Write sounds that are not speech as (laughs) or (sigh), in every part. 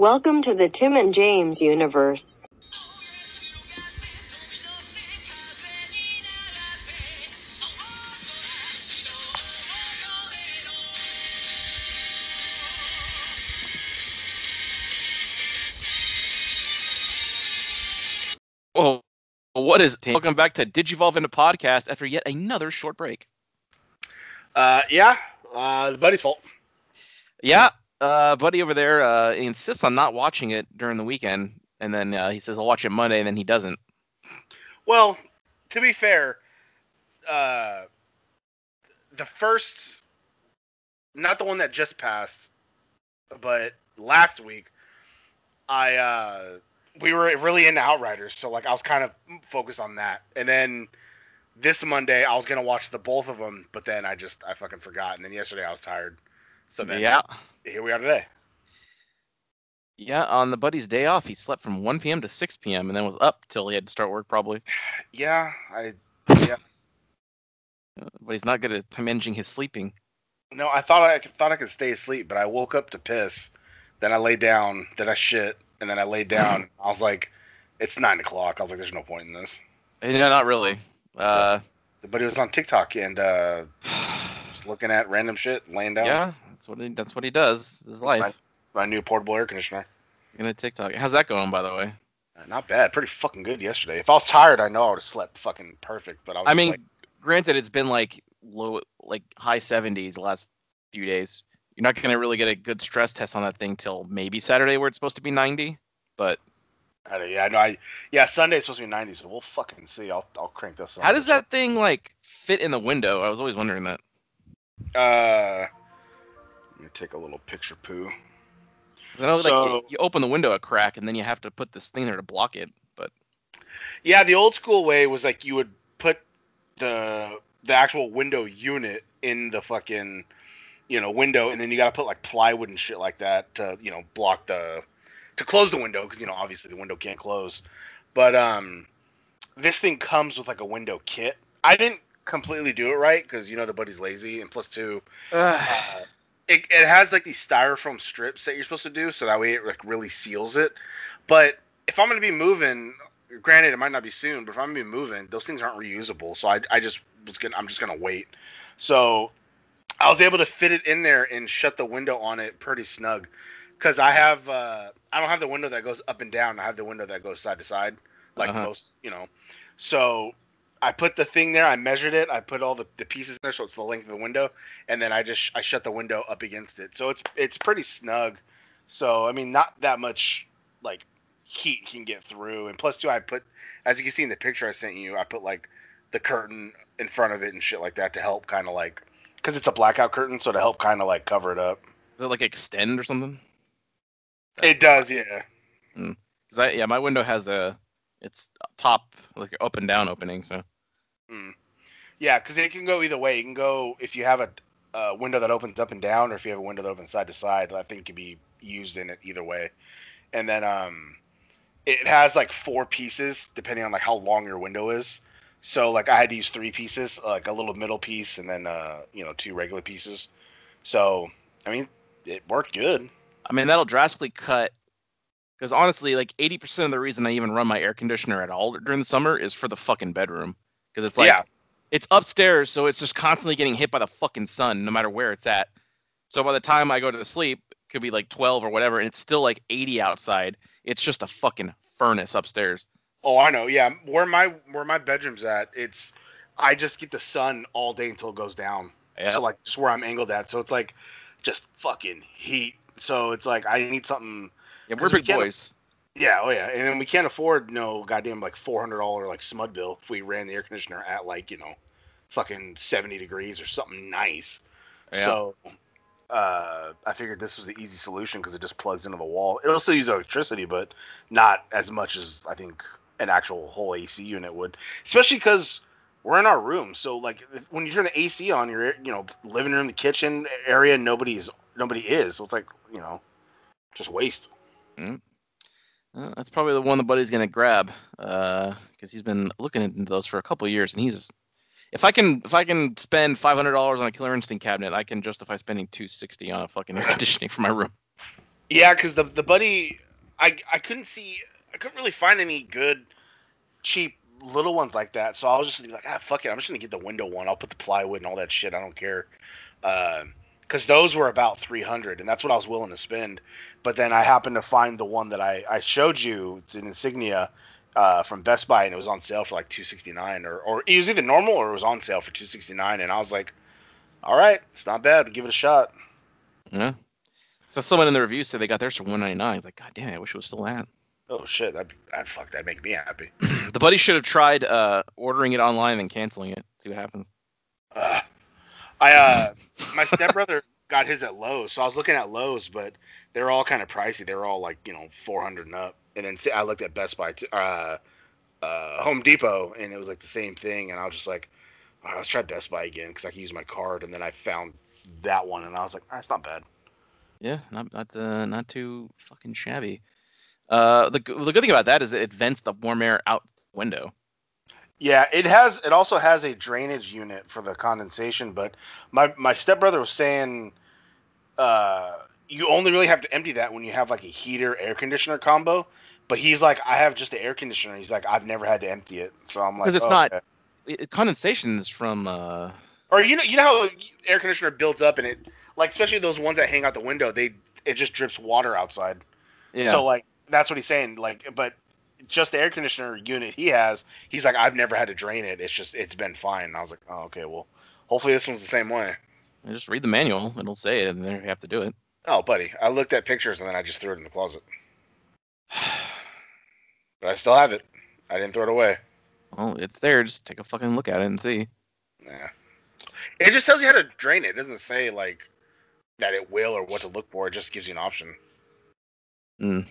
Welcome to the Tim and James universe. Well, what is it? Welcome back to Digivolve into podcast after yet another short break. Uh, yeah, uh, the buddy's fault. Yeah, uh, buddy over there uh, insists on not watching it during the weekend, and then uh, he says I'll watch it Monday, and then he doesn't. Well, to be fair, uh, the first, not the one that just passed, but last week, I uh, we were really into Outriders, so like I was kind of focused on that, and then this Monday I was gonna watch the both of them, but then I just I fucking forgot, and then yesterday I was tired, so then yeah, here we are today. yeah. On the buddy's day off, he slept from 1 p.m. to 6 p.m. and then was up till he had to start work probably. Yeah, I (laughs) yeah. But he's not good at managing his sleeping. no, I thought I could- thought I could stay asleep, but I woke up to piss, then I lay down, then I shit, and then I laid down. (laughs) I was like, it's nine o'clock. I was like, there's no point in this. No, not really. Uh, But he was on TikTok and uh, (sighs) (laughs) just looking at random shit, laying down. yeah, that's what he that's what he does. His life. Right. My new portable air conditioner. Gonna TikTok. How's that going, by the way? Uh, Not bad. Pretty fucking good yesterday. If I was tired, I know I would have slept fucking perfect. But I was I mean, like, granted, it's been like low, like high 70s the last few days. You're not gonna really get a good stress test on that thing till maybe Saturday, where it's supposed to be 90. But I don't- yeah, I know. I yeah, Sunday's supposed to be 90, so we'll fucking see. I'll I'll crank this. Up. How does that thing like fit in the window? I was always wondering that. Uh, let me take a little picture poo. I know, like, So- you, you open the window a crack, and then you have to put this thing there to block it. But Yeah, the old school way was like you would put the the actual window unit in the fucking you know window, and then you got to put like plywood and shit like that to you know block the to close the window because you know obviously the window can't close. But um, this thing comes with like a window kit. I didn't completely do it right because you know the buddy's lazy, and plus two, (sighs) uh, it, it has like these styrofoam strips that you're supposed to do so that way it like really seals it. But if i'm going to be moving granted it might not be soon but if i'm going to be moving those things aren't reusable so i, I just was gonna i'm just going to wait. So i was able to fit it in there and shut the window on it pretty snug because i have uh i don't have the window that goes up and down i have the window that goes side to side like Uh-huh. most you know. So i put the thing there i measured it i put all the, the pieces there so it's the length of the window and then I just I shut the window up against it. So it's it's pretty snug. So I mean not that much like heat can get through. And plus two I put as you can see in the picture I sent you, I put like the curtain in front of it and shit like that to help kind of like cuz it's a blackout curtain so to help kind of like cover it up. does it like extend or something? It does, yeah. Hmm. Cause I, yeah, my window has a it's top like up and down opening. So Mm. Yeah, cuz it can go either way. You can go if you have a, a window that opens up and down or if you have a window that opens side to side, that thing can be used in it either way. And then um it has like four pieces depending on like how long your window is. So like I had to use three pieces, like a little middle piece and then uh you know two regular pieces. So I mean it worked good. I mean, that'll drastically cut. Because honestly, like 80% of the reason I even run my air conditioner at all during the summer is for the fucking bedroom. Because it's like, yeah, it's upstairs, so it's just constantly getting hit by the fucking sun, no matter where it's at. So by the time I go to sleep, it could be like 12 or whatever, and it's still like 80 outside. It's just a fucking furnace upstairs. Oh, I know. Yeah, where my where my bedroom's at, it's I just get the sun all day until it goes down. Yeah. So like just where I'm angled at, so it's like just fucking heat. So it's like I need something. Yeah, we're we big can't- boys. Yeah, oh yeah, and then we can't afford no goddamn like four hundred dollar like smud bill if we ran the air conditioner at like you know, fucking seventy degrees or something nice. Yeah. So, uh, I figured this was the easy solution because it just plugs into the wall. It'll still use electricity, but not as much as I think an actual whole AC unit would. Especially because we're in our room, so like if, when you turn the AC on, your you know living room, the kitchen area, nobody's nobody is. So it's like you know, just waste. Uh, that's probably the one the buddy's gonna grab, because he's been looking into those for a couple years, and he's. If I can, if I can spend five hundred dollars on a Killer Instinct cabinet, I can justify spending two sixty on a fucking air conditioning for my room. Yeah, because the the buddy, I I couldn't see, I couldn't really find any good, cheap little ones like that. So I was just like, ah, fuck it, I'm just gonna get the window one. I'll put the plywood and all that shit. I don't care. Because those were about 300, and that's what I was willing to spend. But then I happened to find the one that I I showed you. It's an Insignia. Uh, from Best Buy and it was on sale for like 269 or or it was either normal or it was on sale for 269 and I was like, all right, it's not bad. Give it a shot. Yeah. So someone in the review said they got theirs for 199. It's like, God damn, I wish it was still that. Oh shit, that that fuck that make me happy. (clears throat) the buddy should have tried uh, ordering it online and canceling it. See what happens. Uh, I uh, (laughs) my stepbrother got his at Lowe's, so I was looking at Lowe's, but they're all kind of pricey. They're all like you know 400 and up. And then I looked at Best Buy, t- uh, uh, Home Depot, and it was like the same thing. And I was just like, right, let's try Best Buy again because I can use my card. And then I found that one, and I was like, ah, it's not bad. Yeah, not not uh, not too fucking shabby. Uh, the the good thing about that is it vents the warm air out the window. Yeah, it has. It also has a drainage unit for the condensation. But my my stepbrother was saying, uh, you only really have to empty that when you have like a heater air conditioner combo. But he's like, I have just the air conditioner. He's like, I've never had to empty it. So I'm like, Because it's oh, not okay. it, condensation is from uh Or you know, you know how air conditioner builds up and it, like especially those ones that hang out the window, they it just drips water outside. yeah. So like that's what he's saying. Like, but just the air conditioner unit he has, he's like, I've never had to drain it. It's just it's been fine. And I was like, oh okay, well, hopefully this one's the same way. Just read the manual. It'll say it, and then you have to do it. Oh, buddy, I looked at pictures and then I just threw it in the closet. (sighs) But I still have it. I didn't throw it away. Well, it's there. Just take a fucking look at it and see. Nah. It just tells you how to drain it. It doesn't say like that it will or what to look for. It just gives you an option. Mm.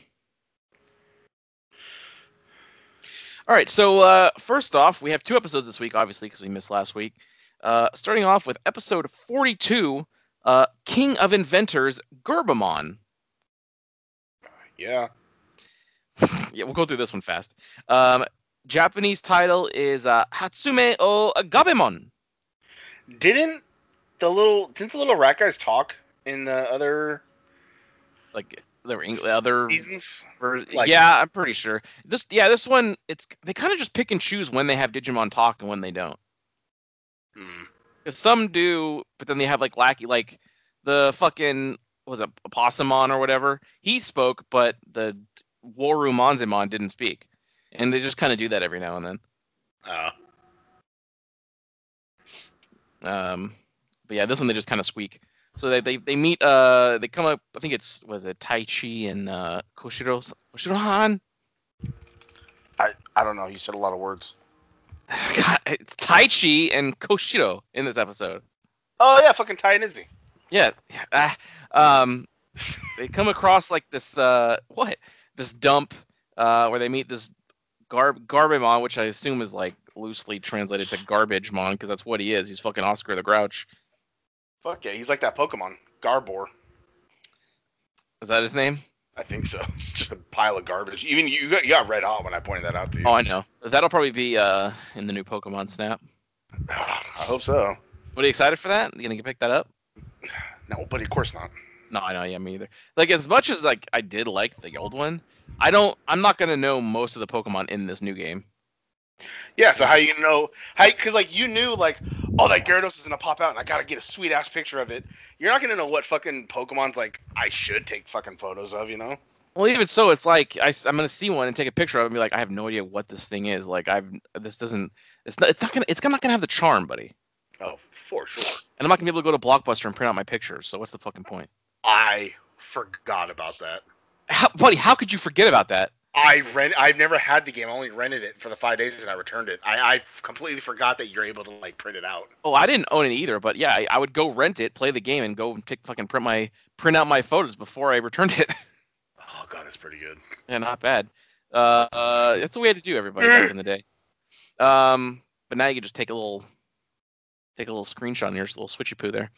All right. So uh, first off, we have two episodes this week, obviously, because we missed last week. Uh, starting off with episode 42, uh, King of Inventors, Gerbemon. Yeah. (laughs) yeah, we'll go through this one fast. Um, Japanese title is uh, Hatsume o Gabemon. Didn't the little didn't the little rat guys talk in the other Like there were Eng- other seasons? ver- like- yeah, I'm pretty sure. This yeah, this one it's they kind of just pick and choose when they have Digimon talk and when they don't. Hmm. 'Cause some do, but then they have like lackey like the fucking was it Opossumon or whatever. He spoke, but the WaruMonzaemon didn't speak, and they just kind of do that every now and then. Oh. Um, but yeah, this one they just kind of squeak. So they, they they meet. Uh, they come up. I think it's was it Taichi and uh, Koshiro Koshirohan. I I don't know. You said a lot of words. (sighs) God, it's Taichi and Koshiro in this episode. Oh yeah, fucking Tai and Izzy. Yeah. yeah, ah, um, they come across like this. Uh, what? This dump. Uh, where they meet this Garb Garbamon, which I assume is like loosely translated to garbage mon, because that's what he is. He's fucking Oscar the Grouch. Fuck yeah, he's like that Pokemon Garbor. Is that his name? I think so. (laughs) It's just a pile of garbage. Even you got, you got red hot when I pointed that out to you. Oh, I know. That'll probably be uh in the new Pokemon Snap. (sighs) I hope so. What are you excited for that? You gonna get pick that up? (sighs) No, but of course not. No, I know, yeah, me either. Like as much as like I did like the old one, I don't. I'm not gonna know most of the Pokemon in this new game. Yeah, so how you know? How? Because like you knew like, oh that Gyarados is gonna pop out, and I gotta get a sweet ass picture of it. You're not gonna know what fucking Pokemon's like. I should take fucking photos of, you know? Well, even so, it's like I, am gonna see one and take a picture of it and be like, I have no idea what this thing is. Like I've this doesn't. It's not. It's not gonna. It's not gonna have the charm, buddy. Oh, for sure. And I'm not gonna be able to go to Blockbuster and print out my pictures. So what's the fucking point? I forgot about that. How, buddy, how could you forget about that? I rent. I've never had the game. I only rented it for the five days and I returned it. I, I completely forgot that you're able to like print it out. Oh, I didn't own it either, but yeah, I, I would go rent it, play the game, and go and take fucking print my print out my photos before I returned it. (laughs) Oh god, that's pretty good. yeah, not bad. Uh, uh, that's the way to do everybody back in the day. Um, but now you can just take a little take a little screenshot on yours, a little switchy poo there.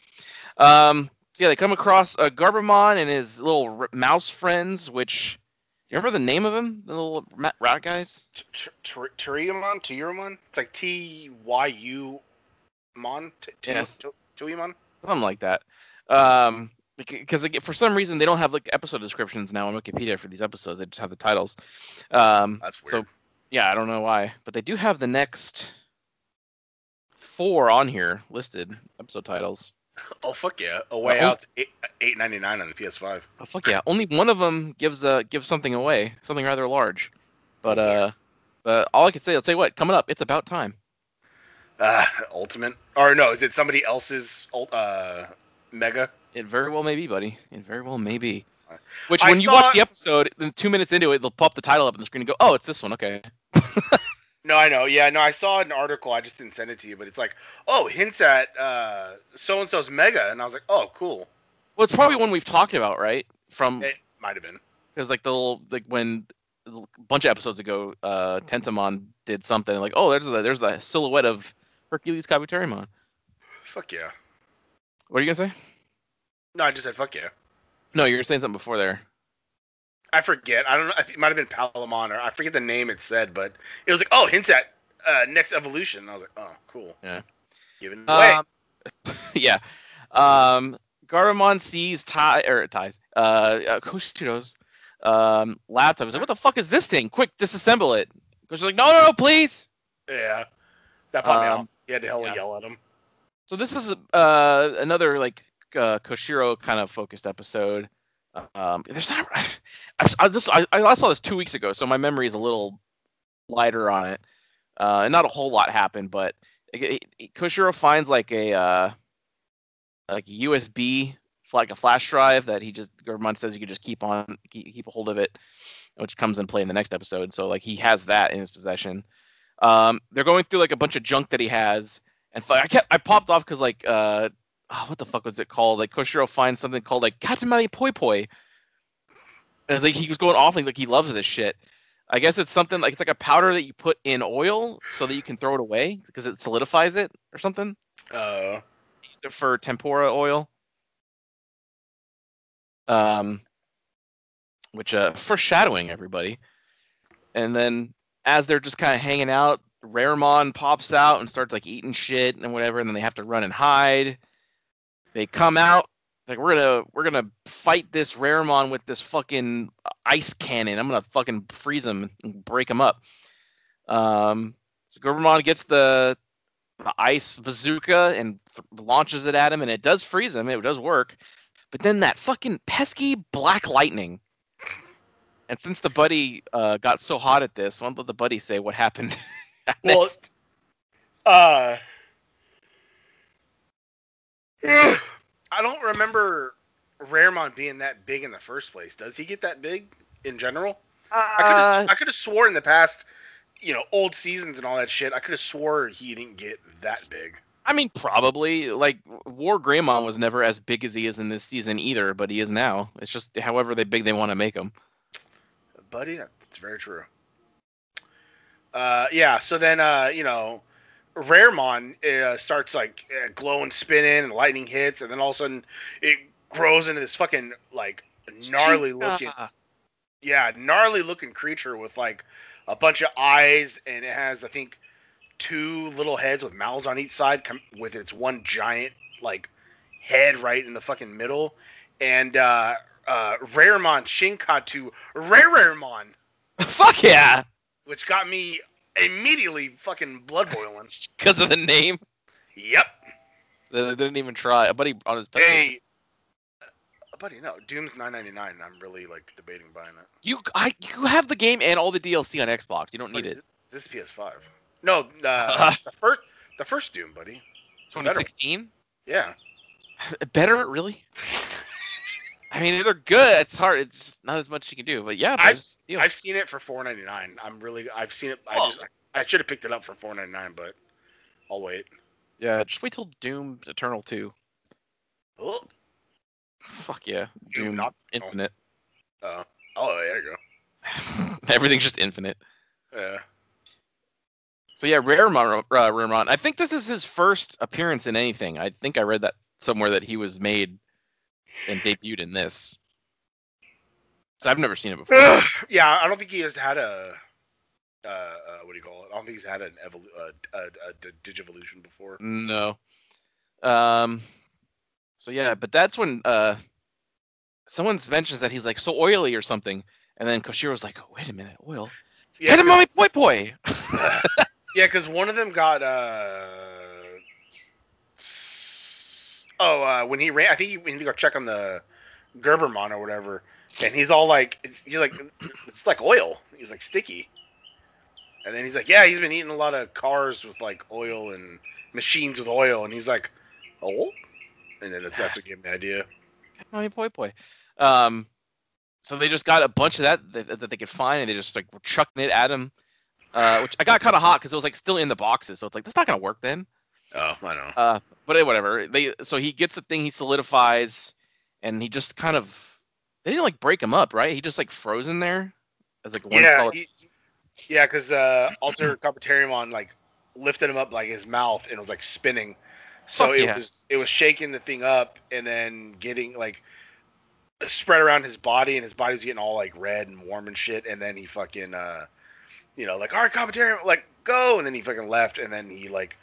Um, so yeah, they come across uh, Garbamon and his little r- mouse friends, which you remember the name of him, the little rat guys? Turiamon, Turiamon. It's like T Y U Mon. Yes. Something like that. Um, because for some reason they don't have like episode descriptions now on Wikipedia for these episodes. They just have the titles. Um, That's so yeah, I don't know why, but they do have the next four on here listed episode titles. (laughs) oh fuck yeah! A way Oh. out eight eight ninety nine on the PS5. Oh fuck yeah! Only one of them gives uh gives something away, something rather large. But uh, but all I can say, I'll tell you what, coming up, it's about time. Uh, Ultimate or no? Is it somebody else's uh Mega? It very well may be, buddy. It very well may be. I- Which, I when you saw- watch the episode, then two minutes into it, they'll pop the title up on the screen and go, "Oh, it's this one." Okay. (laughs) No, I know. Yeah, no, I saw an article. I just didn't send it to you, but it's like, oh, hints at uh so and so's Mega, and I was like, oh, cool. Well, it's probably one we've talked about, right? From It might have been. because like the little like when a bunch of episodes ago, uh, Tentomon did something like, "Oh, there's a there's a silhouette of Hercules Kabuterimon." Fuck yeah. What are you gonna say? No, I just said fuck yeah. No, you were saying something before there. I forget. I don't know. It might have been Palamon, or I forget the name it said, but it was like, oh, hints at uh, next evolution. And I was like, oh, cool. Yeah. Giving it away. Um, (laughs) yeah. Um, Garurumon sees Tai or Tai's. Uh, uh Koshiro's um laptop. He's like, "What the fuck is this thing? Quick, disassemble it." Koshiro's like, "No, no, no, please." yeah. That popped me um, off. You had to hella yeah. yell at him. So this is uh another like uh, Koshiro kind of focused episode. Um, there's not. (laughs) I, this, I, I saw this two weeks ago, so my memory is a little lighter on it. Uh, and not a whole lot happened, but it, it, Koshiro finds like a uh, like a USB, like a flash drive that he just Gurman says you could just keep on keep, keep a hold of it, which comes in play in the next episode. So like he has that in his possession. Um, they're going through like a bunch of junk that he has, and I kept I popped off because like uh oh, what the fuck was it called? Like Koshiro finds something called like Katamari Poi Poi. And like he was going off like, like he loves this shit. I guess it's something like it's like a powder that you put in oil so that you can throw it away because it solidifies it or something. Uh, for tempura oil. Um, which uh foreshadowing everybody. And then as they're just kind of hanging out, Raremon pops out and starts like eating shit and whatever, and then they have to run and hide. They come out like we're gonna we're gonna fight this Raremon with this fucking ice cannon. I'm gonna fucking freeze him and break him up. Um, so Gurumon gets the the ice bazooka and th- launches it at him, and it does freeze him. It does work. But then that fucking pesky black lightning. And since the buddy uh, got so hot at this, let the buddy say what happened? (laughs) Well, next? uh, I don't remember Raremon being that big in the first place. Does he get that big in general? I could Uh, I could have swore in the past, you know, old seasons and all that shit. I could have swore he didn't get that big. I mean, probably. Like War Greymon was never as big as he is in this season either, but he is now. It's just however they big they want to make him. buddy. That's very true. Uh, yeah. So then, uh, you know, Raremon uh, starts like uh, glowing, spinning, and lightning hits, and then all of a sudden it grows into this fucking like gnarly looking, yeah, gnarly looking creature with like a bunch of eyes, and it has I think two little heads with mouths on each side, com- with its one giant like head right in the fucking middle, and uh, uh, Raremon Shinkatu Raremon, (laughs) Fuck yeah! which got me immediately fucking blood boiling. (laughs) Because of the name, yep. they they didn't even try. A buddy on his Hey, uh, buddy, no, Doom's nine ninety nine. I'm really like debating buying it. You I you have the game and all the DLC on Xbox. You don't need Buddy, it. This is PS5. No, uh, (laughs) the first, the first Doom, buddy. It's better. 2016. Yeah. (laughs) Better, really? I mean, they're good. It's hard. It's just not as much you can do. But yeah, I've there's deal. I've seen it for four ninety nine. I'm really I've seen it. I Oh. just I should have picked it up for four ninety nine, but I'll wait. yeah, just wait till Doom Eternal 2. Oh, Fuck yeah, Doom Doom not- Infinite. uh, oh, there you go. (laughs) Everything's just infinite. Yeah. So yeah, Raremon, uh. I think this is his first appearance in anything. I think I read that somewhere that he was made and debuted in this. So I've never seen it before. yeah, I don't think he has had a. Uh, uh, what do you call it? I don't think he's had an evolu- uh, a, a, d- Digivolution before. No. Um. So yeah, but that's when uh someone mentions that he's like so oily or something, and then Koshiro's like, wait a minute, oil. Yeah, Get him, mommy, poi poi. (laughs) Yeah, because one of them got uh oh uh when he ran, I think he went to go check on the Gerbermon or whatever, and he's all like, it's, like, it's like oil. He's like sticky, and then he's like, yeah, he's been eating a lot of cars with like oil and machines with oil, and he's like, oh, and then that's what gave me the idea. mommy, poi poi. Um, so they just got a bunch of that that, that they could find, and they just like chucking it at him. Uh, which I got kind of hot because it was like still in the boxes, so it's like that's not gonna work then. Oh, I know. Uh, but whatever. They so he gets the thing, he solidifies, and he just kind of they didn't like break him up, right? He just like frozen there as like one yeah, solid. he, yeah, because uh, Atlur Kabuterimon (clears throat) like lifted him up like his mouth and it was like spinning. So Fuck it yeah. was it was shaking the thing up and then getting like spread around his body and his body was getting all like red and warm and shit and then he fucking uh you know like all right Carpetarium like go and then he fucking left and then he like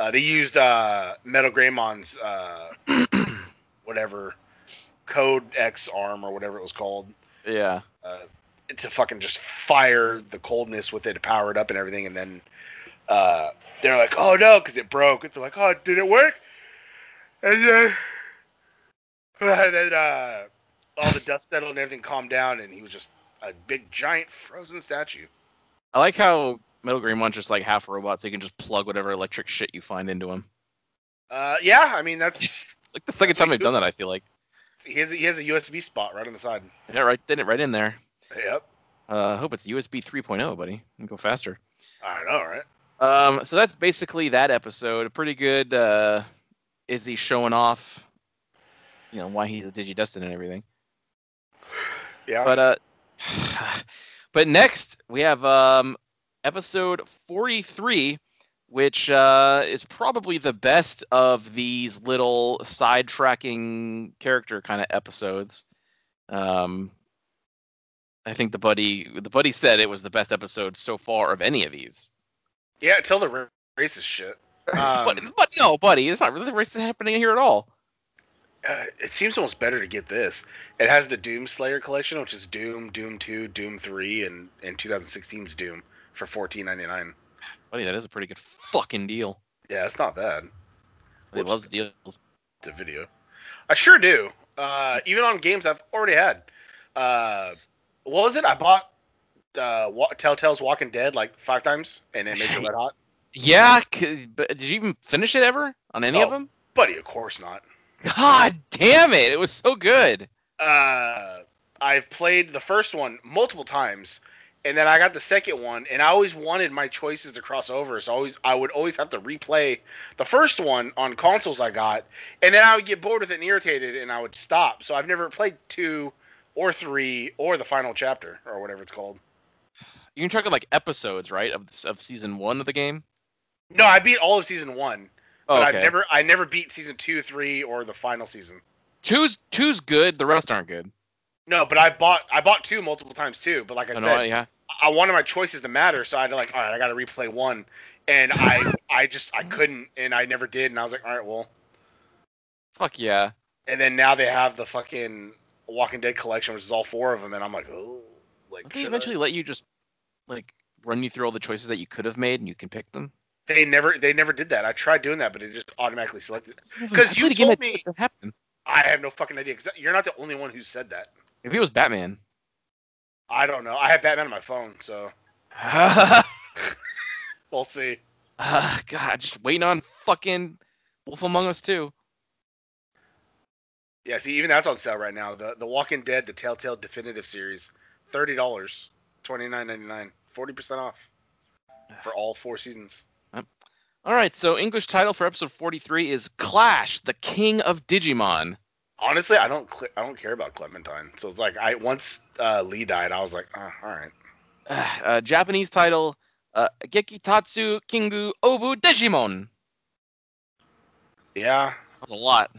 uh, they used uh Metal Greymon's uh (clears throat) whatever code X arm or whatever it was called yeah. uh, to fucking just fire the coldness with it to power it up and everything, and then uh, they're like, "Oh no," because it broke. They're like, "Oh, did it work?" And then, (laughs) and then uh, all the dust settled and everything calmed down, and he was just a big giant frozen statue. I like how Metal Greymon's just like half a robot, so you can just plug whatever electric shit you find into him. Uh, yeah, I mean that's (laughs) It's like the second That's time they've you done that. I feel like. he has he has a USB spot right on the side. Yeah, right. Did it right in there. Yep. Uh, I hope it's USB 3.0, buddy. Can go faster. I know, right? Um, so that's basically that episode. A pretty good. Uh, Izzy showing off, you know, why he's a Digidestin and everything. Yeah. But uh, (sighs) but next we have um episode 43, which uh is probably the best of these little sidetracking character kind of episodes. Um, I think the buddy the buddy said it was the best episode so far of any of these. yeah, until the ra- racist shit. (laughs) Um, but, but no, buddy, it's not really the racist happening here at all. uh, it seems almost better to get this. It has the Doom Slayer collection, which is Doom, Doom 2, Doom 3, and and 2016's Doom for 14.99. Buddy, that is a pretty good fucking deal. Yeah, it's not bad. He loves deals. The video. I sure do. Uh, even on games I've already had. Uh, what was it? I bought uh, Wa- Telltale's Walking Dead like five times, and it made you (laughs) red hot. Yeah, c- but did you even finish it ever on any of Oh. them? Buddy, of course not. God damn it! It was so good. uh, I've played the first one multiple times, and then I got the second one, and I always wanted my choices to cross over. So always, I would always have to replay the first one on consoles I got, and then I would get bored with it and irritated, and I would stop. So I've never played two or three or the final chapter or whatever it's called. You're talking like episodes, right, of of season one of the game? No, I beat all of season one, Oh, but okay. I've never, I never beat season two, three, or the final season. Two's two's good. The rest aren't good. No, but I bought, I bought two multiple times too. But like I oh, I said, know, yeah. I wanted my choices to matter, so I had to like, all right, I got to replay one, and I, (laughs) I just, I couldn't, and I never did, and I was like, all right, well, Fuck yeah. and then now they have the fucking Walking Dead collection, which is all four of them, and I'm like, oh, like, Don't they should I? eventually let you just like run you through all the choices that you could have made and you can pick them? they never, they never did that. I tried doing that, but it just automatically selected. Because you told me- happened. I have no fucking idea because you're not the only one who said that. Maybe it was Batman. I don't know. I have Batman on my phone, so uh, (laughs) we'll see. God, just waiting on fucking Wolf Among Us 2. Yeah, see, even that's on sale right now. The The Walking Dead, the Telltale Definitive Series, thirty dollars, twenty nine ninety nine, forty percent off (sighs) for all four seasons. All right, so English title for episode 43 is Clash, the King of Digimon. Honestly, I don't cl- I don't care about Clementine. So it's like I once uh, Lee died, I was like, oh, all right. (sighs) Uh, Japanese title uh, Gekitotsu Kingu Obu Digimon. Yeah, That's a lot.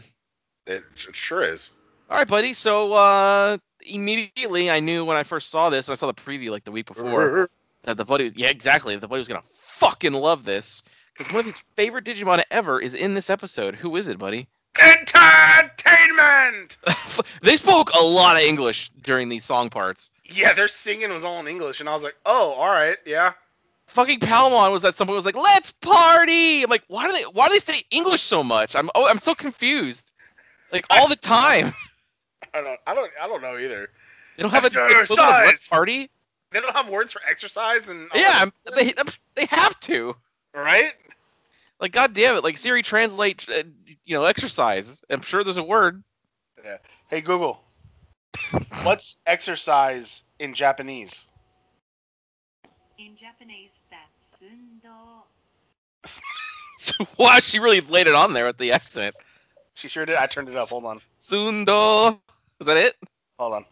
it, it sure is. All right, buddy. So uh, immediately I knew when I first saw this, I saw the preview like the week before, (laughs) that the buddy was yeah exactly the buddy was gonna fucking love this because one of his favorite Digimon ever is in this episode. Who is it, buddy? Entertainment. (laughs) they spoke a lot of English during these song parts. Yeah, their singing was all in English, and I was like, oh, all right, yeah. Fucking Palmon was that somebody was like, "Let's party." I'm like, why do they why do they say English so much? I'm oh I'm so confused. Like all the time. (laughs) I don't, I don't, I don't know either. They don't have a Exercise! of let's party. They don't have words for exercise and Yeah, they they have to. right? Like god damn it, like Siri translate uh, you know exercise. I'm sure there's a word. Hey Google, (laughs) what's exercise in Japanese? In Japanese, that's undo. (laughs) wow, she really laid it on there with the accent. She sure did. I turned it up. Hold on, Sundo. Is that it? hold on.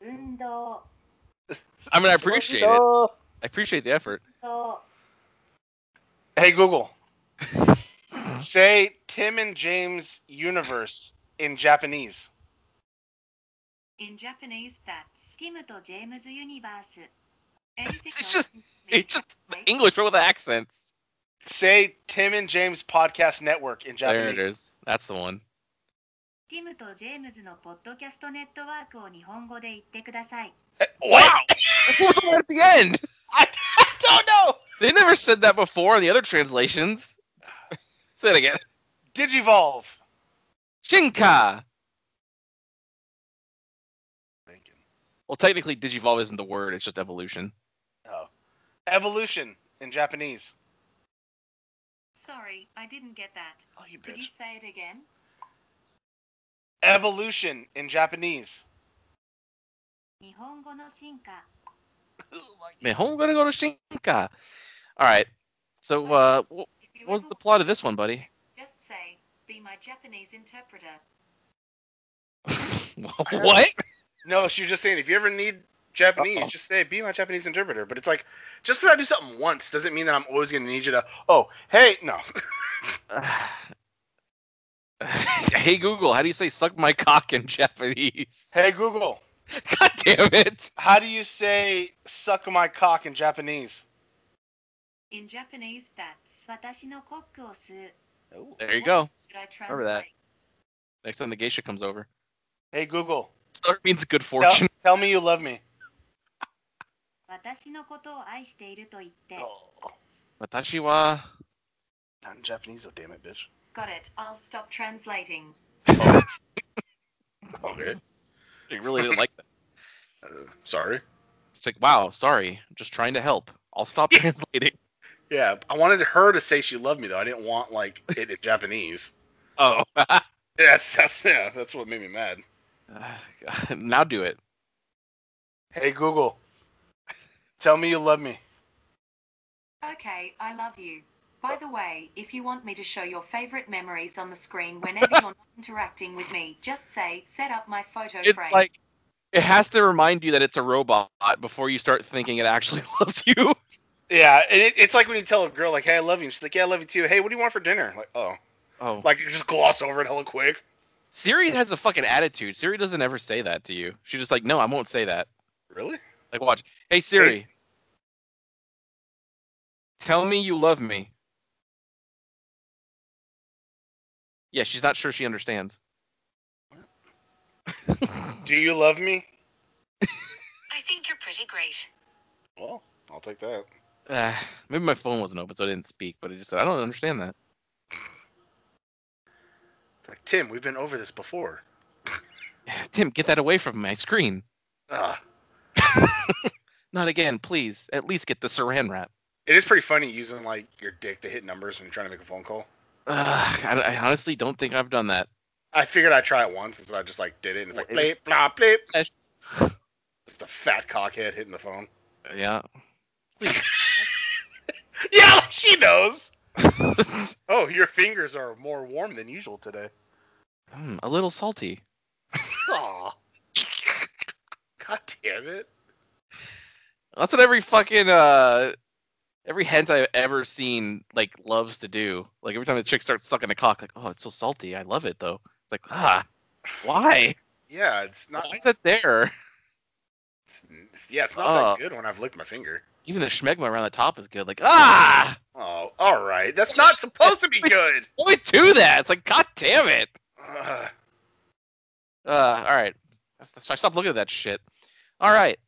Undo. (laughs) I mean, I appreciate it. I appreciate the effort. So, Hey Google, say Tim and James universe in Japanese? In Japanese, that's Tim and James universe. it's just, it's just English, but with accents. Say Tim and James podcast network in Japanese. There it is. That's the one. Tim and James's podcast network ティムとジェームズのポッドキャストネットワークを日本語で言ってください。Wow! Eh, what (laughs) was that at the end? I, I don't know! They never said that before in the other translations. (sighs) Say it again. Digivolve. Shinka. Well, technically, Digivolve isn't the word. It's just evolution. Oh. Evolution in Japanese. Sorry, I didn't get that. Oh, you Could you bitch. say it again? Evolution in Japanese. 日本語の進化。 (laughs) Man, I'm gonna go to Shinka. All right. So, uh, wh- If you what was ever the plot of this one, buddy? Just say, be my Japanese interpreter. (laughs) what? No, she was just saying if you ever need Japanese, Uh-oh. just say be my Japanese interpreter. But it's like just because I do something once doesn't mean that I'm always gonna need you to. Oh, hey, no. (laughs) (sighs) hey Google, how do you say "suck my cock" in Japanese? hey Google, (laughs) God damn it! how do you say "suck my cock" in Japanese? In Japanese, that's 私のコックを吸う。 Ooh. There you go. Remember that. Next time the geisha comes over. Hey Google. Star means good fortune. Tell, (laughs) tell me you love me. Watashi. Oh. Watashi wa. Not in Japanese, oh damn it, bitch. Got it. I'll stop translating. Oh. (laughs) Okay. (laughs) He really didn't like that. Uh, sorry. It's like, wow, sorry. Just trying to help. I'll stop translating. Yeah, I wanted her to say she loved me though. I didn't want like it in (laughs) Japanese. Oh, (laughs) That's that's yeah, that's what made me mad. (laughs) now do it. Hey Google, tell me you love me. Okay, I love you. By the way, if you want me to show your favorite memories on the screen whenever you're not interacting with me, just say, set up my photo It's frame. like it has to remind you that it's a robot before you start thinking it actually loves you. Yeah, and it, it's like when you tell a girl like, "Hey, I love you," and she's like, "Yeah, I love you too." Hey, what do you want for dinner? Like, oh, Oh, like you just gloss over it hella quick. Siri has a fucking attitude. Siri doesn't ever say that to you. She's just like, no, I won't say that. Really? Like, watch. Hey Siri, tell me you love me. Yeah, she's not sure she understands. Do you love me? (laughs) I think you're pretty great. Well, I'll take that. Uh, maybe my phone wasn't open, so I didn't speak. But it just said, I don't understand that. Like Tim, we've been over this before. Tim, get that away from my screen. Ah, (laughs) Not again, please. At least get the saran wrap. it is pretty funny using like your dick to hit numbers when you're trying to make a phone call. Uh, I, I honestly don't think I've done that. I figured I'd try it once, and so I just like did it, and it's like bleep, blah, bleep. (laughs) Just a fat cockhead hitting the phone. Yeah. (laughs) (laughs) Yeah, she knows. (laughs) Oh, your fingers are more warm than usual today. Hmm, a little salty. Aw. God damn it. That's what every fucking uh every hint I've ever seen like loves to do. Like every time the chick starts sucking a cock, like, oh, it's so salty. I love it though. It's like, ah, why? Yeah, it's not. Why is that there? It's, yeah, it's not Oh. that good when I've licked my finger. Even the schmegma around the top is good. Like, ah, Oh, all right. That's not supposed to be good. (laughs) always do that. It's like, god damn it. Uh, Uh, all right. So I stopped looking at that shit. All right.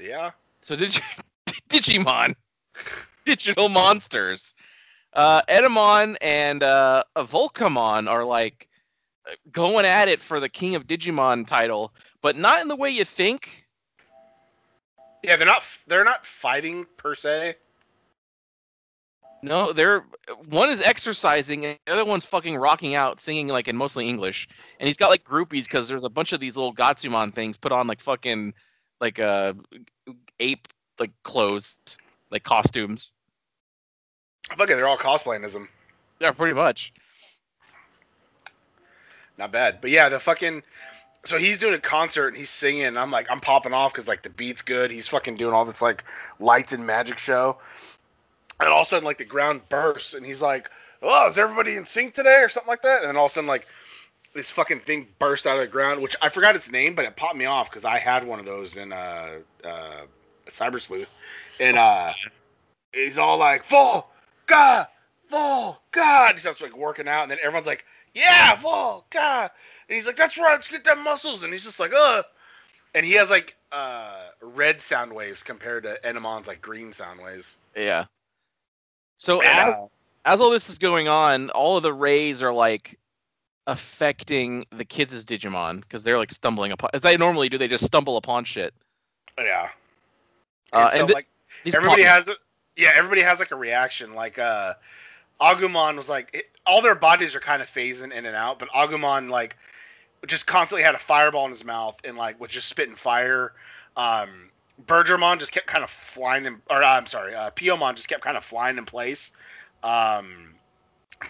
yeah. So did (laughs) Digimon, digital monsters, uh, Etemon and uh, Volcamon are like going at it for the King of Digimon title, but not in the way you think. Yeah, they're not they're not fighting per se. No, they're one is exercising and the other one's fucking rocking out, singing like in mostly English, and he's got like groupies because there's a bunch of these little Gatsumon things put on like fucking like uh ape like clothes, like costumes. Fuck it, they're all cosplaying as him. Yeah, pretty much. Not bad. But yeah, the fucking so he's doing a concert and he's singing. And I'm like, I'm popping off because like the beat's good. He's fucking doing all this like lights and magic show. And all of a sudden, like the ground bursts, and he's like, "Oh, is everybody in sync today?" or something like that. And then all of a sudden, like this fucking thing burst out of the ground, which I forgot its name, but it popped me off because I had one of those in uh uh Cyber Sleuth, and uh he's all like, "Full God, full God." He starts like working out, and then everyone's like, "Yeah, full God," and he's like, "That's right, let's get them muscles," and he's just like, "Uh," and he has like uh red sound waves compared to Etemon's like green sound waves. Yeah. So And, as uh, as all this is going on, all of the rays are like affecting the kids' Digimon because they're like stumbling upon. As they normally do, they just stumble upon shit. yeah. Uh, and so and th- like everybody pop- has a yeah everybody has like a reaction like uh agumon was like it, all their bodies are kind of phasing in and out but agumon like just constantly had a fireball in his mouth and like was just spitting fire um Bergermon just kept kind of flying in, or I'm sorry, uh, Piyomon just kept kind of flying in place. Um,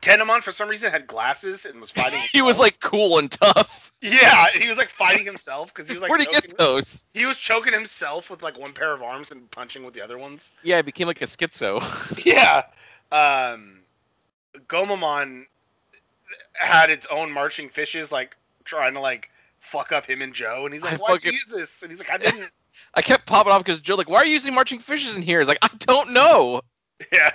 Tentomon for some reason had glasses and was fighting. (laughs) he was like cool and tough. yeah, he was like fighting himself because he was like Where'd he choking, get those? he was choking himself with like one pair of arms and punching with the other ones. Yeah, he became like a schizo. (laughs) Yeah. Um, Gomamon had its own marching fishes, like trying to like fuck up him and Joe, and he's like, I "Why'd fucking- you use this?" And he's like, "I didn't." (laughs) I kept popping off because Joe like, why are you using marching fishes in here? He's like, I don't know. (laughs) yeah.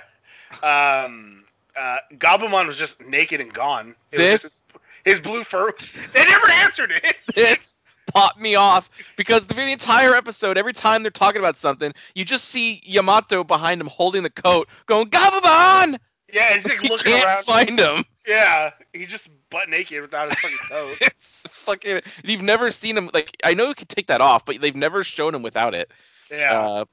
Um, uh, Gabumon was just naked and gone. It This his blue fur. They never answered it. (laughs) this popped me off because the, the entire episode, every time they're talking about something, you just see Yamato behind him holding the coat, going Gababon. Yeah, he's like He looking can't around. find him. Yeah, he's just butt naked without his fucking coat. (laughs) It's fucking. You've never seen him like. I know you could take that off, but they've never shown him without it. Yeah. Uh,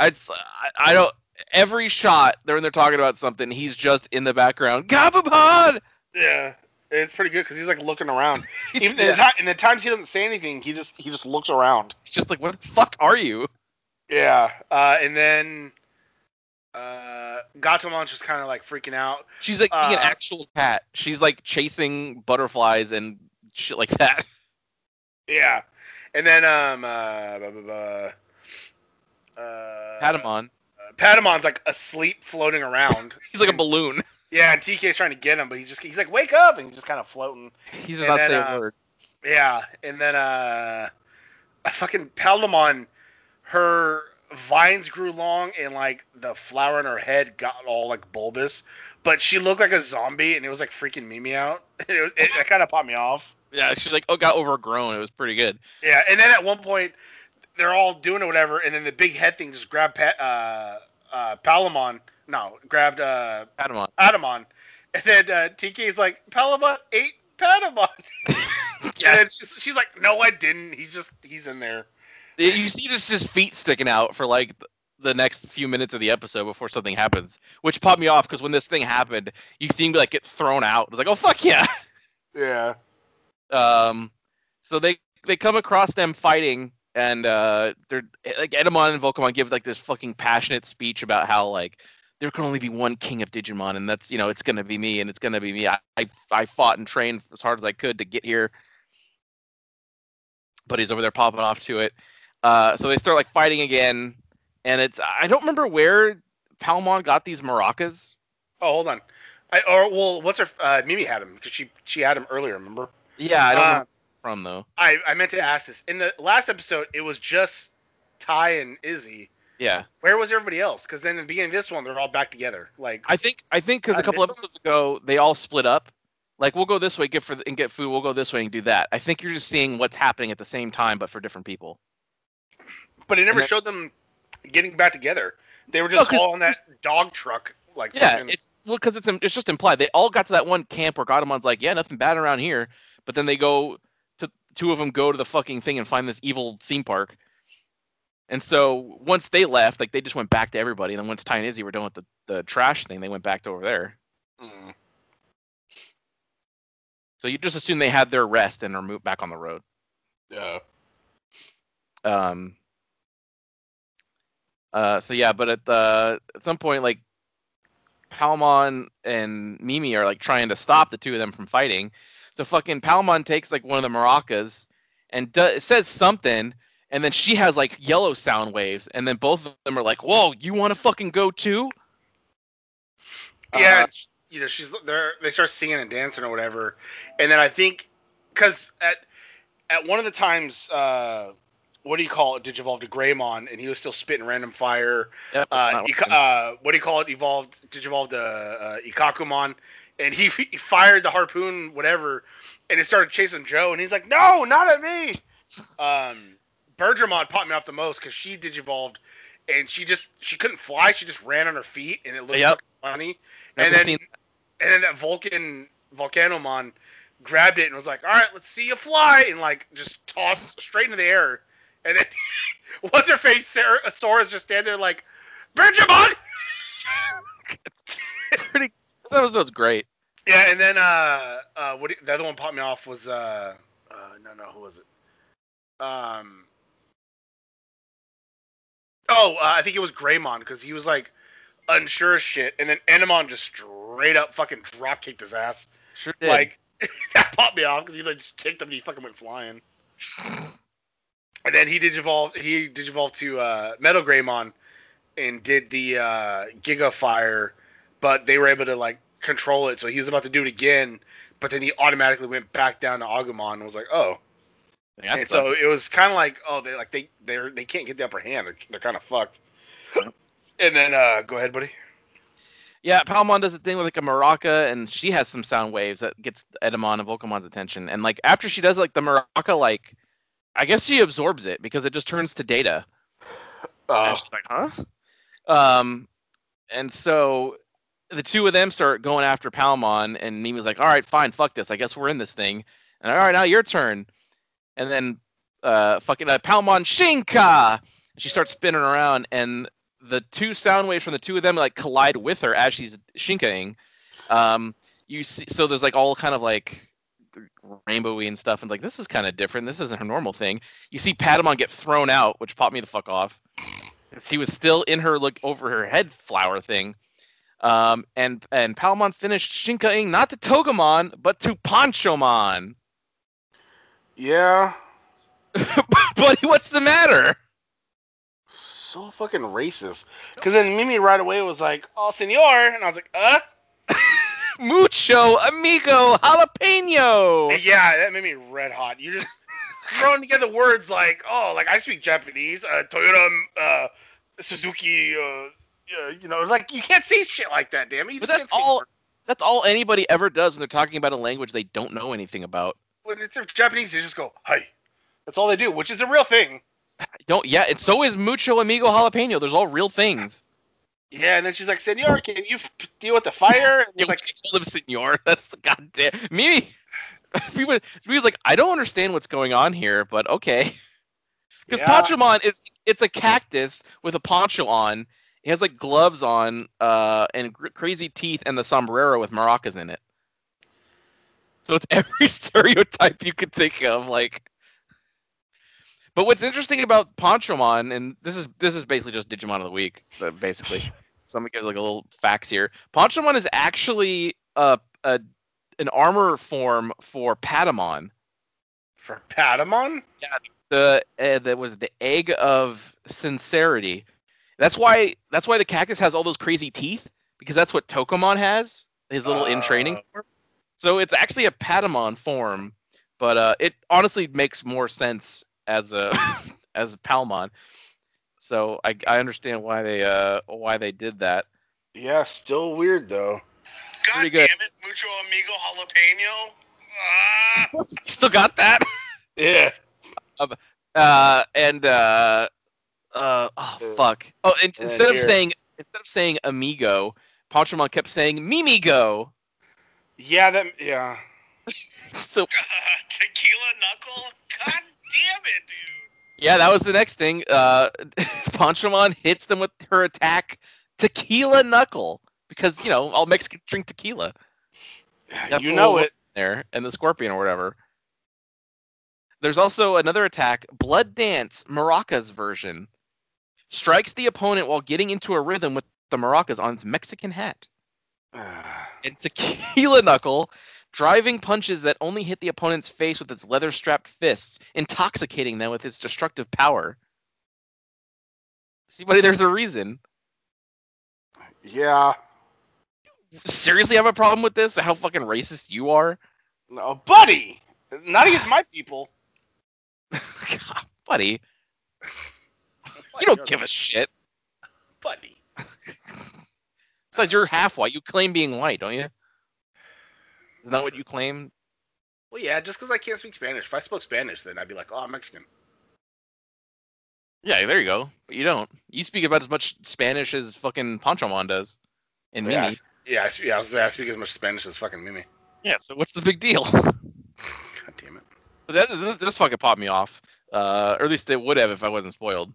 it's I, I don't. Every shot, they're when they're talking about something, he's just in the background. Gababon. yeah. It's pretty good because he's like looking around. (laughs) Even in, the, in the times he doesn't say anything, he just he just looks around. he's just like, what the fuck are you? Yeah, uh, and then uh, Gatomon's just kind of like freaking out. She's like being an Uh, actual cat. She's like chasing butterflies and shit like that. (laughs) Yeah, and then um, uh, blah, blah, blah, uh, Patamon. uh, Patamon's like asleep, floating around. (laughs) He's like a balloon. (laughs) yeah, and TK's trying to get him, but he's just he's like, wake up, and he's just kind of floating. He's And not then, saying uh, a word. Yeah, and then uh, fucking Palamon, her vines grew long and like the flower in her head got all like bulbous, but she looked like a zombie and it was like freaking Mimi out. (laughs) It, it, it kind of popped me off. Yeah, she's like, oh, got overgrown. It was pretty good. Yeah, and then at one point they're all doing it whatever, and then the big head thing just grabbed Pat, uh, uh, Palamon. No, grabbed uh, Patamon. Adamon, and then uh, TK's like Palamon ate Patamon. (laughs) (laughs) yeah, she's, she's like, no, I didn't. He's just he's in there. You see just his feet sticking out for like the next few minutes of the episode before something happens, which popped me off because when this thing happened, you see him like get thrown out. It was like, oh fuck yeah. Yeah. Um, so they they come across them fighting, and uh, they're like Etemon and Volcamon give like this fucking passionate speech about how like there can only be one king of Digimon, and that's you know it's gonna be me, and it's gonna be me. I I, I fought and trained as hard as I could to get here, but he's over there popping off to it. Uh, so they start like fighting again, and it's I don't remember where Palmon got these maracas. Oh, hold on. I or well, what's her? Uh, Mimi had him because she she had him earlier. Remember? Yeah, I don't Uh, know from though. I I meant to ask this in the last episode. It was just Tai and Izzy. Yeah. Where was everybody else? Because then in the beginning of this one, they're all back together. Like I think I think because a couple episodes ago they all split up. like we'll go this way, get for and get food. We'll go this way and do that. I think you're just seeing what's happening at the same time, but for different people. But it never then- showed them getting back together. They were No, all on that dog truck, like Yeah, fucking- it's well because it's it's just implied. They all got to that one camp where Gadamon's like, yeah, nothing bad around here. But then they go to two of them go to the fucking thing and find this evil theme park. And so once they left, like they just went back to everybody. And then once Tai and Izzy were done with the, the trash thing, they went back to over there. Mm. So you just assume they had their rest and are moved back on the road. Yeah. Um. Uh. So yeah, but at the at some point, like Palmon and Mimi are like trying to stop the two of them from fighting. So fucking Palmon takes like one of the maracas and do, says something, and then she has like yellow sound waves, and then both of them are like, "Whoa, you want to fucking go too?" Yeah, Uh, you know, she's there. They start singing and dancing or whatever, and then I think because at at one of the times, uh, what do you call it? Digivolved to Greymon, and he was still spitting random fire. Yep, Uh, Ika- uh, what do you call it? Evolved, digivolved to uh, Ikkakumon, and he, (laughs) he fired the harpoon, whatever, and it started chasing Joe, and he's like, "No, not at me." Um, Birdramon popped me off the most because she digivolved, and she just she couldn't fly. She just ran on her feet, and it looked Yep. funny. Never and then seen- and then that Vulcan Volcanomon grabbed it and was like, "All right, let's see you fly," and like just tossed straight into the air. And then (laughs) what's her face? Sarah Sora's just standing there like, (laughs) pretty. That was that was great. Yeah, and then uh, uh, what the other one popped me off was uh, uh, no, no, who was it? Um, oh, uh, I think it was Greymon because he was like unsure as shit, and then Etemon just straight up fucking drop kicked his ass. Sure did. Like (laughs) that popped me off because he like just kicked him and he fucking went flying. (sighs) And then he digivolved. He digivolved to uh, Metal Greymon and did the uh, Giga Fire, but they were able to like control it. So he was about to do it again, but then he automatically went back down to Agumon and was like, oh. Yeah, and so it was kind of like, oh, they like they they they can't get the upper hand. They're, they're kind of fucked. and then uh, go ahead, buddy. Yeah, Palmon does a thing with like a maraca, and she has some sound waves that gets Etemon and Volcamon's attention. And like after she does like the maraca, like I guess she absorbs it because it just turns to data. Uh, And she's like, huh? Um, and so the two of them start going after Palmon, and Mimi's like, all right, fine, fuck this. I guess we're in this thing. And all right, now your turn. And then uh, fucking uh, Palmon Shinka. She starts spinning around, and the two sound waves from the two of them like collide with her as she's shinkaing. Um, you see, so there's like all kind of like rainbowy and stuff, and like this is kind of different. This isn't her normal thing. You see Patamon get thrown out, which popped me the fuck off. 'Cause He was still in her look over her head flower thing. Um, and and Palmon finished shinkaing not to Togemon, but to Ponchomon. yeah. (laughs) Buddy, what's the matter? So fucking racist. Because then Mimi right away was like, "Oh, senor," and I was like, "Uh." Mucho amigo jalapeno. Yeah, that made me red hot. You're just (laughs) throwing together words like, "Oh, like I speak Japanese." Uh, Toyota, uh, Suzuki. Uh, you know, like you can't say shit like that. Damn it. You But that's all. words. That's all anybody ever does when they're talking about a language they don't know anything about. When it's Japanese, they just go, "Hi." That's all they do, which is a real thing. (laughs) Don't yeah, and so is mucho amigo jalapeno. There's all real things. Yeah, and then she's like, "Senor, can you deal with the fire?" And it's like, live senor. (laughs) That's the goddamn Mimi. He was, was like, I don't understand what's going on here, but okay. (laughs) Because Yeah. Ponchomon is it's a cactus with a poncho on. He has like gloves on, uh, and gr- crazy teeth, and the sombrero with maracas in it. So it's (laughs) every stereotype you could think of, like. But what's interesting about Ponchomon, and this is this is basically just Digimon of the week, so basically. So I'm gonna give like a little facts here. Ponchomon is actually a, a an armor form for Patamon. for Patamon. Yeah, the uh, that was the egg of sincerity. That's why that's why the cactus has all those crazy teeth because that's what Tokomon has. His little in training Uh. form. So it's actually a Patamon form, but uh, it honestly makes more sense as a (laughs) (laughs) as a Palmon. So I I understand why they uh why they did that. Yeah, still weird though. God Pretty good. damn it, mucho amigo jalapeno. Ah. (laughs) Still got that? yeah. Uh, and uh, uh, oh fuck. Oh, and and instead of here. saying instead of saying amigo, Pontramon kept saying Mimigo. Yeah, that yeah. (laughs) So (laughs) Tequila knuckle. God damn it, dude. Yeah, that was the next thing. Uh, (laughs) Pontramon hits them with her attack, Tequila Knuckle, because you know all Mexicans drink tequila. Got You know it. there and the scorpion or whatever. There's also another attack, Blood Dance, Maracas version. Strikes the opponent while getting into a rhythm with the maracas on its Mexican hat. (sighs) And Tequila Knuckle, driving punches that only hit the opponent's face with its leather strapped fists, intoxicating them with its destructive power. See, buddy, there's a reason. Yeah. Seriously have a problem with this? How fucking racist you are? No, buddy. Not against my people. God, (laughs) buddy. (laughs) You don't give a shit. buddy. (laughs) Besides, you're half white. You claim being white, don't you? Isn't that what you claim? Well, yeah, just because I can't speak Spanish. If I spoke Spanish, then I'd be like, oh, I'm Mexican. Yeah, there you go. But you don't. You speak about as much Spanish as fucking Pontramon does. And yeah, Mimi. yeah, I, yeah, I, was, I speak as much Spanish as fucking Mimi. Yeah, so what's the big deal? (laughs) (laughs) God damn it. But that, this, this fucking popped me off. Uh, or at least it would have if I wasn't spoiled.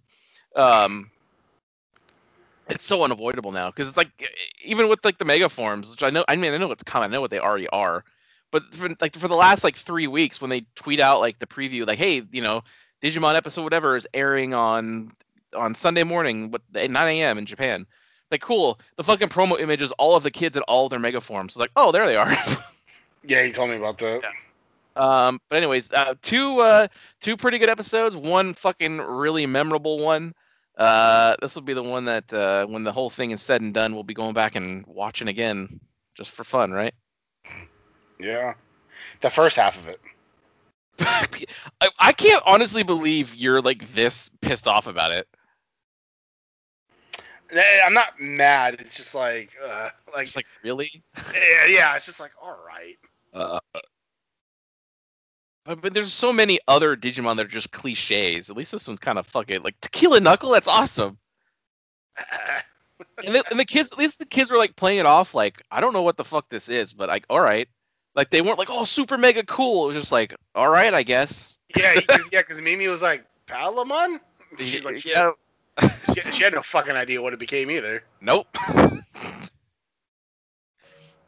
Um, it's so unavoidable now because it's like even with like the mega forms, which I know. I mean, I know it's coming. I know what they already are. But for, like for the last like three weeks, when they tweet out like the preview, like, hey, you know, Digimon episode whatever is airing on on Sunday morning, but at 9 a.m. in Japan. Like, cool. The fucking promo image is all of the kids in all of their mega forms. It's like, oh, there they are. (laughs) Yeah, he told me about that. Um, but anyways, uh, two uh, two pretty good episodes. One fucking really memorable one. Uh, this will be the one that uh, when the whole thing is said and done, we'll be going back and watching again just for fun, right? Yeah. The first half of it. (laughs) I, I can't honestly believe you're like this pissed off about it. I'm not mad. It's just like, uh, like, Just like really, yeah, yeah. It's just like, all right. But, but there's so many other Digimon that are just cliches. At least this one's kind of fucking like Tequila Knuckle. That's awesome. (laughs) and, the, and the kids, at least the kids were like playing it off like I don't know what the fuck this is, but like all right, like they weren't like oh super mega cool. It was just like all right, I guess. yeah, (laughs) cause, yeah, because Mimi was like, Palamon? She's like, she, yeah, (laughs) she, she had no fucking idea what it became either. nope.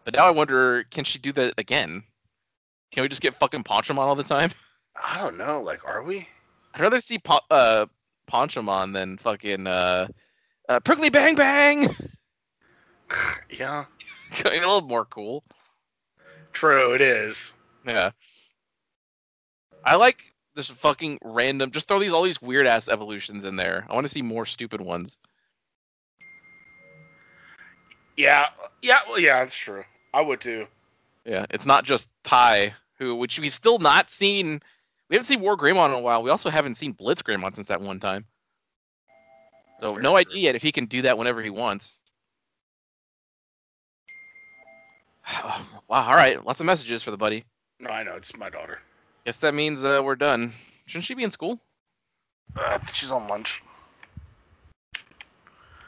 but now I wonder, can she do that again? Can we just get fucking Pontramon all the time? (laughs) I don't know. Like, are we? I'd rather see po- uh Pontramon than fucking uh, uh Prickly Bang Bang. (laughs) yeah. (laughs) a little more cool. True, it is. Yeah. I like this fucking random. Just throw these all these weird ass evolutions in there. I want to see more stupid ones. Yeah, yeah, well, yeah, that's true. I would too. Yeah, it's not just Tai, who which we've still not seen. We haven't seen War Greymon in a while. We also haven't seen Blitz Greymon since that one time. So no true. idea yet if he can do that whenever he wants. (sighs) wow. All right. Lots of messages for the buddy. No, I know it's my daughter. Guess that means uh, we're done. Shouldn't she be in school? Uh, she's on lunch.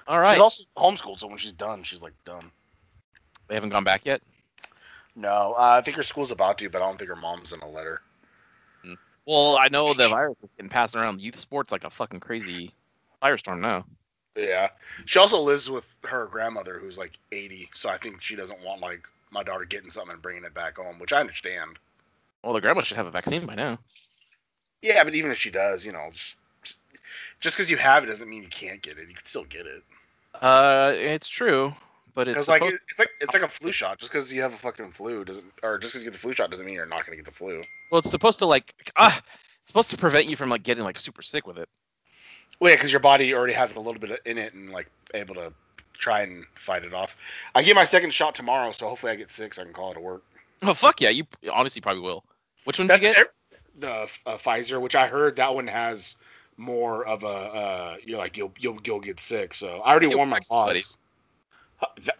All right. She's also homeschooled, so when she's done, she's like done. they haven't gone back yet. No, uh, I think her school's about to, but I don't think her mom's in a letter. Well, I know the virus is getting passed around youth sports like a fucking crazy firestorm now. Yeah. She also lives with her grandmother, who's like 80, so I think she doesn't want like my daughter getting something and bringing it back home, which I understand. Well, the grandma should have a vaccine by now. Yeah, but even if she does, you know, just just because you have it doesn't mean you can't get it. You can still get it. Uh, it's true, but it's like supposed- it's like it's like a flu shot. Just because you have a fucking flu doesn't, or just because you get the flu shot doesn't mean you're not gonna get the flu. well, it's supposed to like ah, it's supposed to prevent you from like getting like super sick with it. Well, yeah, because your body already has a little bit in it and like able to try and fight it off. I get my second shot tomorrow, so hopefully I get sick so I can call it a work. Oh fuck yeah, you honestly probably will. Which one did you get? the uh, Pfizer, which I heard that one has more of a uh, you're like you'll you'll you'll get sick. So I already Get warned my boss. buddy.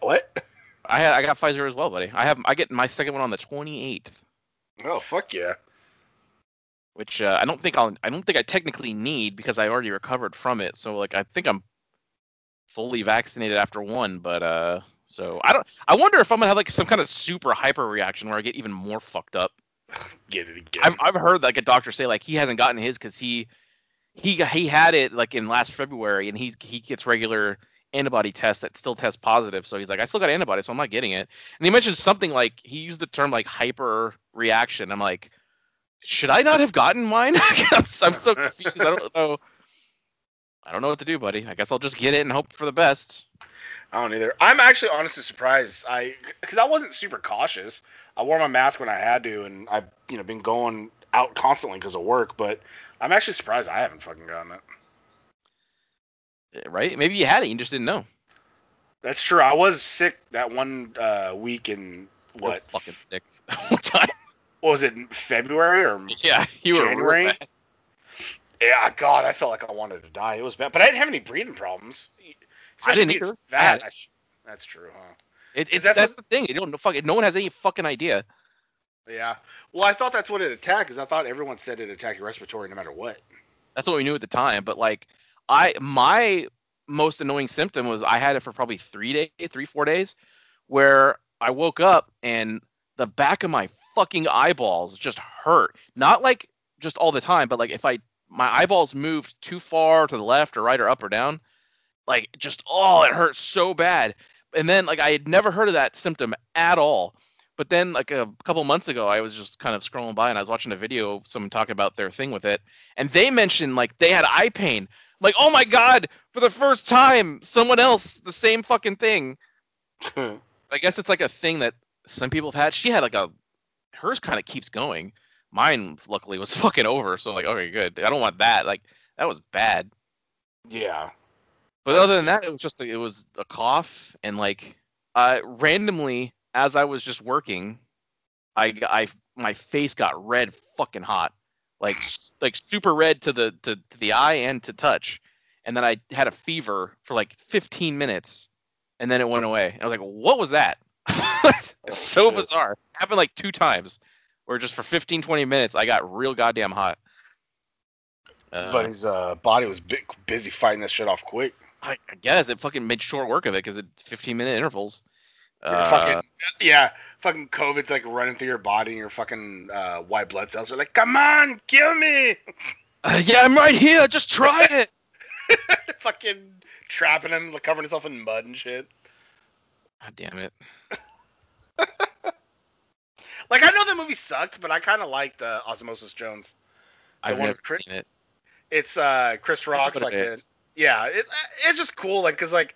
What? I had, I got Pfizer as well, buddy. I have I get my second one on the 28th, Oh fuck yeah. which uh, I don't think I'll I don't think I technically need because I already recovered from it. So like I think I'm fully vaccinated after one, but uh so I don't I wonder if I'm gonna have like some kind of super hyper reaction where I get even more fucked up. Get it again. I've I've heard like a doctor say like he hasn't gotten his because he he he had it like in last February and he's he gets regular antibody tests that still test positive. So he's like I still got antibodies, so I'm not getting it. And he mentioned something like he used the term like hyper reaction. I'm like, should I not have gotten mine? I'm, (laughs) I'm so confused. I don't know. I don't know what to do, buddy. I guess I'll just get it and hope for the best. I don't either. I'm actually honestly surprised. I because I wasn't super cautious. I wore my mask when I had to, and I've you know been going out constantly because of work. But I'm actually surprised I haven't fucking gotten it. Right? Maybe you had it, you just didn't know. That's true. I was sick that one uh, week in You're what? fucking sick. (laughs) One time. What was it? February or? (laughs) Yeah, you were January? Yeah, God, I felt like I wanted to die. It was bad, but I didn't have any breathing problems. I didn't either. I Fat. I sh- that's true, huh? It, it's That's that's, the thing. You don't know. Fuck it. No one has any fucking idea. Yeah. Well, I thought that's what it attacked, because I thought everyone said it attacked your respiratory no matter what. That's what we knew at the time. But like, I my most annoying symptom was I had it for probably three days, three four days, where I woke up and the back of my fucking eyeballs just hurt. Not like just all the time, but like if I my eyeballs moved too far to the left or right or up or down, like just oh it hurt so bad. And then like I had never heard of that symptom at all. But then like a couple months ago, I was just kind of scrolling by and I was watching a video someone talking about their thing with it, and they mentioned like they had eye pain. Like, oh my god, for the first time, someone else the same fucking thing. (laughs) I guess it's like a thing that some people have had. She had like a hers kind of keeps going. Mine luckily was (laughs) fucking over, so like okay, good. I don't want that. Like that was bad. yeah. But other than that, it was just a, it was a cough and like uh randomly as I was just working, I I my face got red fucking hot. Like like super red to the to, to the eye and to touch. And then I had a fever for like 15 minutes and then it went away. I was like, "What was that?" (laughs) it's so shit. bizarre. It happened like two times where just for 15 20 minutes I got real goddamn hot. Uh, but his uh, body was bi- busy fighting that shit off quick. I, I guess it fucking made short work of it because it 15 minute intervals. Yeah, Uh, fucking yeah, fucking COVID's like running through your body, and your fucking uh, white blood cells are like, "Come on, kill me!" (laughs) uh, yeah, I'm right here. Just try it. (laughs) fucking trapping him, like, covering himself in mud and shit. God damn it. (laughs) Like I know the movie sucked, but I kind of liked uh, Osmosis Jones. I've one never Chris- seen it. It's uh Chris Rock's like it yeah, it, it's just cool like cuz like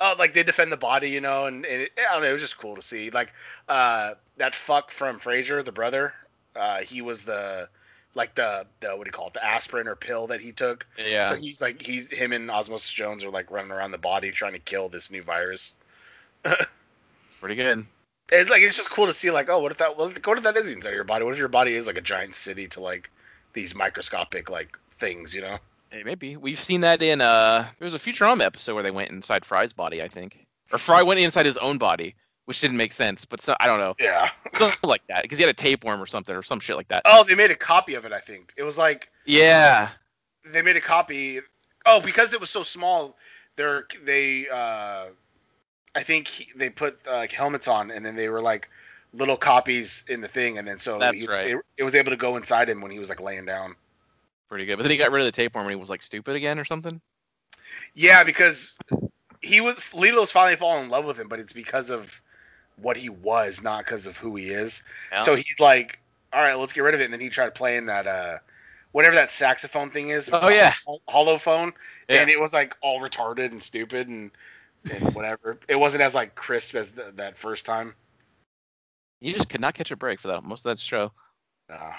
uh, like they defend the body, you know, and, and it, I don't know, it was just cool to see. Like uh that fuck from Frasier, the brother, uh he was the like the the what do you call it, the aspirin or pill that he took. Yeah. So he's like he's him and Osmosis Jones are like running around the body trying to kill this new virus. (laughs) pretty good. It's like it's just cool to see like oh what if that what if, what if that is inside your body? What if your body is like a giant city to like these microscopic like things, you know? Maybe we've seen that in uh. There was a Futurama episode where they went inside Fry's body, I think, or Fry went inside his own body, which didn't make sense. But so, I don't know, Yeah. (laughs) something like that, because he had a tapeworm or something, or some shit like that. Oh, they made a copy of it. I think it was like Yeah. they made a copy. Oh, because it was so small, they're they. uh I think he, they put uh, like helmets on, and then they were like little copies in the thing, and then so That's he- right. It, it was able to go inside him when he was like laying down. Pretty good. But then he got rid of the tapeworm when he was like stupid again or something. Yeah, because he was Leela's finally fallen in love with him, but it's because of what he was, not because of who he is. Yeah. So he's like, all right, let's get rid of it. And then he tried playing that, uh, whatever that saxophone thing is. Oh, yeah. hol- holophonor, Yeah. and it was like all retarded and stupid and and whatever. it wasn't as like crisp as the, that first time. You just could not catch a break for that most of that show. Uh,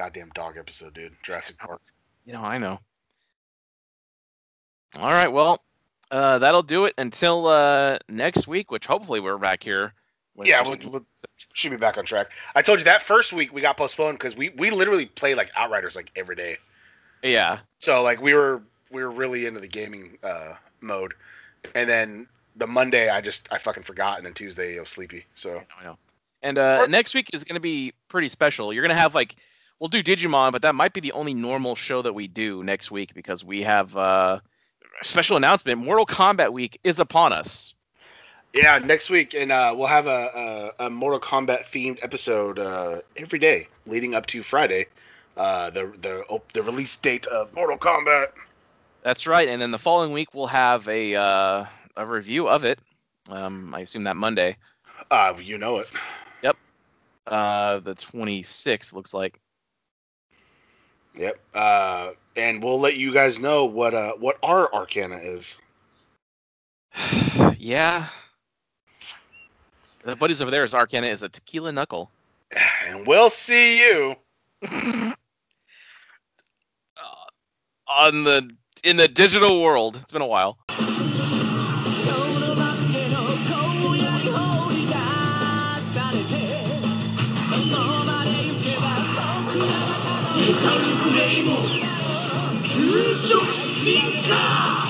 goddamn dog episode, dude. Jurassic Park. You know, I know. All right, well, uh, that'll do it until uh, next week, which hopefully we're back here. Yeah, we'll, we'll, should be back on track. I told you that first week we got postponed because we we literally played like Outriders like every day. yeah. So like we were we were really into the gaming uh, mode, and then the Monday I just I fucking forgot, and then Tuesday I was sleepy. So I know. And uh, next week is going to be pretty special. You're going to have like we'll do Digimon, but that might be the only normal show that we do next week because we have uh, a special announcement. Mortal Kombat Week is upon us. yeah, next week, and uh, we'll have a, a, a Mortal Kombat themed episode uh, every day leading up to Friday, uh, the the op- the release date of Mortal Kombat. That's right. And then the following week we'll have a uh, a review of it. Um, I assume that Monday, Uh, you know it. Yep. Uh, the 26th looks like. Yep. Uh, and we'll let you guys know what uh what our Arcana is. (sighs) yeah. The buddies over there is Arcana is a tequila knuckle. And we'll see you. (laughs) Uh, on the in the digital world. It's been a while. 究極進化！